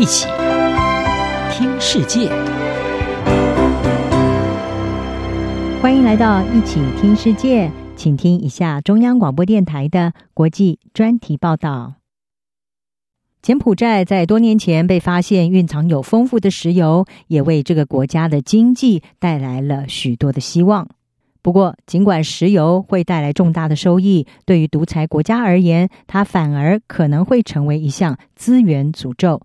一起听世界，欢迎来到一起听世界，请听一下中央广播电台的国际专题报道。柬埔寨在多年前被发现蕴藏有丰富的石油，也为这个国家的经济带来了许多的希望。不过，尽管石油会带来重大的收益，对于独裁国家而言，它反而可能会成为一项资源诅咒。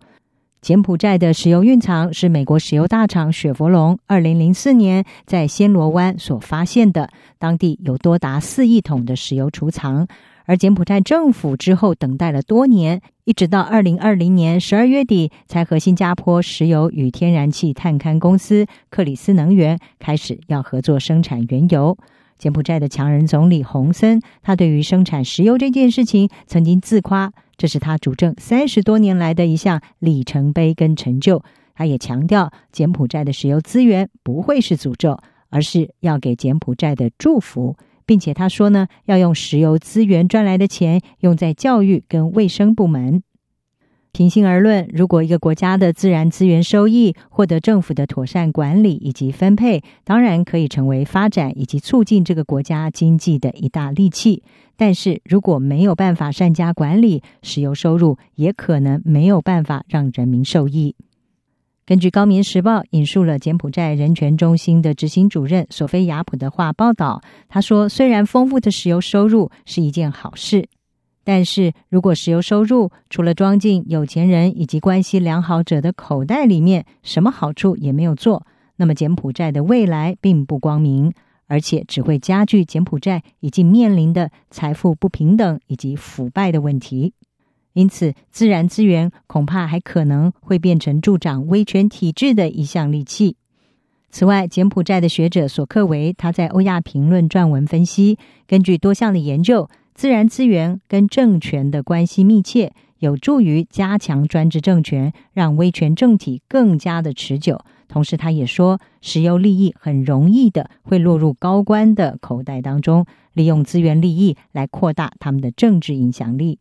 柬埔寨的石油蕴藏是美国石油大厂雪佛龙二零零四年在暹罗湾所发现的，当地有多达四亿桶的石油储藏。而柬埔寨政府之后等待了多年，一直到二零二零年十二月底，才和新加坡石油与天然气探勘公司克里斯能源开始要合作生产原油。柬埔寨的强人总理洪森，他对于生产石油这件事情曾经自夸，这是他主政三十多年来的一项里程碑跟成就。他也强调，柬埔寨的石油资源不会是诅咒，而是要给柬埔寨的祝福。并且他说呢，要用石油资源赚来的钱用在教育跟卫生部门。平心而论，如果一个国家的自然资源收益获得政府的妥善管理以及分配，当然可以成为发展以及促进这个国家经济的一大利器。但是如果没有办法善加管理，石油收入也可能没有办法让人民受益。根据《高棉时报》引述了柬埔寨人权中心的执行主任索菲亚普的话报道，他说：“虽然丰富的石油收入是一件好事，但是如果石油收入除了装进有钱人以及关系良好者的口袋里面，什么好处也没有做，那么柬埔寨的未来并不光明，而且只会加剧柬埔寨已经面临的财富不平等以及腐败的问题。”因此，自然资源恐怕还可能会变成助长威权体制的一项利器。此外，柬埔寨的学者索克维他在《欧亚评论》撰文分析，根据多项的研究，自然资源跟政权的关系密切，有助于加强专制政权，让威权政体更加的持久。同时，他也说，石油利益很容易的会落入高官的口袋当中，利用资源利益来扩大他们的政治影响力。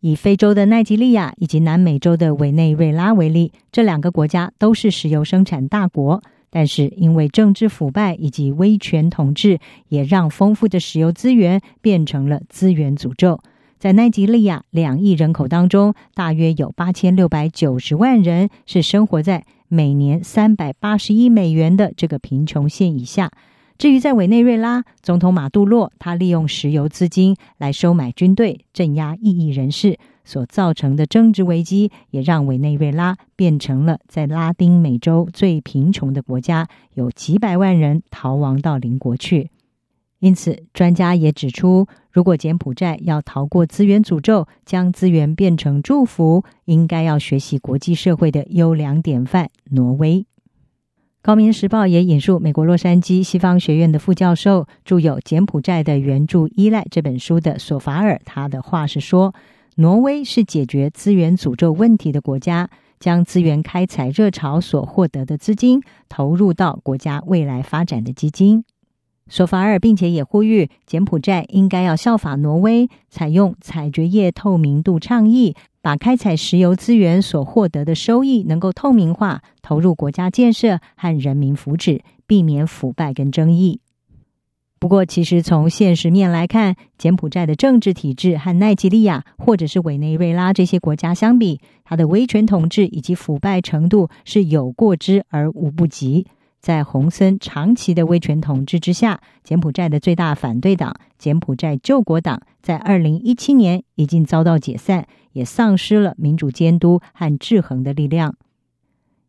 以非洲的奈及利亚以及南美洲的委内瑞拉为例，这两个国家都是石油生产大国，但是因为政治腐败以及威权统治，也让丰富的石油资源变成了资源诅咒。在奈及利亚两亿人口当中，大约有八千六百九十万人是生活在每年三百八十亿美元的这个贫穷线以下。至于在委内瑞拉，总统马杜洛他利用石油资金来收买军队、镇压异议人士所造成的政治危机，也让委内瑞拉变成了在拉丁美洲最贫穷的国家，有几百万人逃亡到邻国去。因此，专家也指出，如果柬埔寨要逃过资源诅咒，将资源变成祝福，应该要学习国际社会的优良典范——挪威。高明时报也引述美国洛杉矶西方学院的副教授，著有《柬埔寨的援助依赖》这本书的索法尔，他的话是说：挪威是解决资源诅咒问题的国家，将资源开采热潮所获得的资金投入到国家未来发展的基金。索法尔并且也呼吁柬埔寨应该要效法挪威，采用采掘业透明度倡议。把开采石油资源所获得的收益能够透明化，投入国家建设和人民福祉，避免腐败跟争议。不过，其实从现实面来看，柬埔寨的政治体制和奈及利亚或者是委内瑞拉这些国家相比，它的威权统治以及腐败程度是有过之而无不及。在洪森长期的威权统治之下，柬埔寨的最大反对党柬埔寨救国党在二零一七年已经遭到解散，也丧失了民主监督和制衡的力量。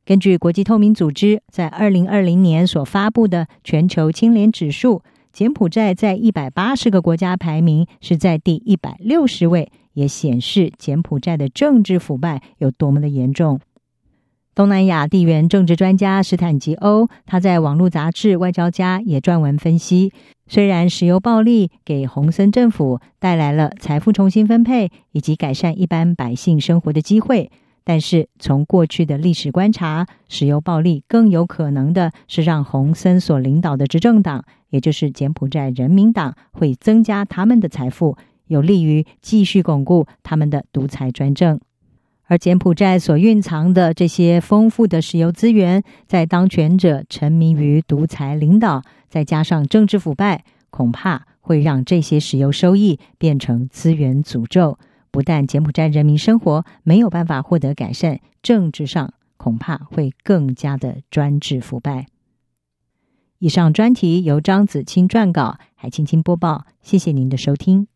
根据国际透明组织在二零二零年所发布的全球清廉指数，柬埔寨在一百八十个国家排名是在第一百六十位，也显示柬埔寨的政治腐败有多么的严重。东南亚地缘政治专家史坦吉欧，他在网络杂志《外交家》也撰文分析：虽然石油暴利给洪森政府带来了财富重新分配以及改善一般百姓生活的机会，但是从过去的历史观察，石油暴利更有可能的是让洪森所领导的执政党，也就是柬埔寨人民党，会增加他们的财富，有利于继续巩固他们的独裁专政。而柬埔寨所蕴藏的这些丰富的石油资源，在当权者沉迷于独裁领导，再加上政治腐败，恐怕会让这些石油收益变成资源诅咒。不但柬埔寨人民生活没有办法获得改善，政治上恐怕会更加的专制腐败。以上专题由张子清撰稿，海青青播报。谢谢您的收听。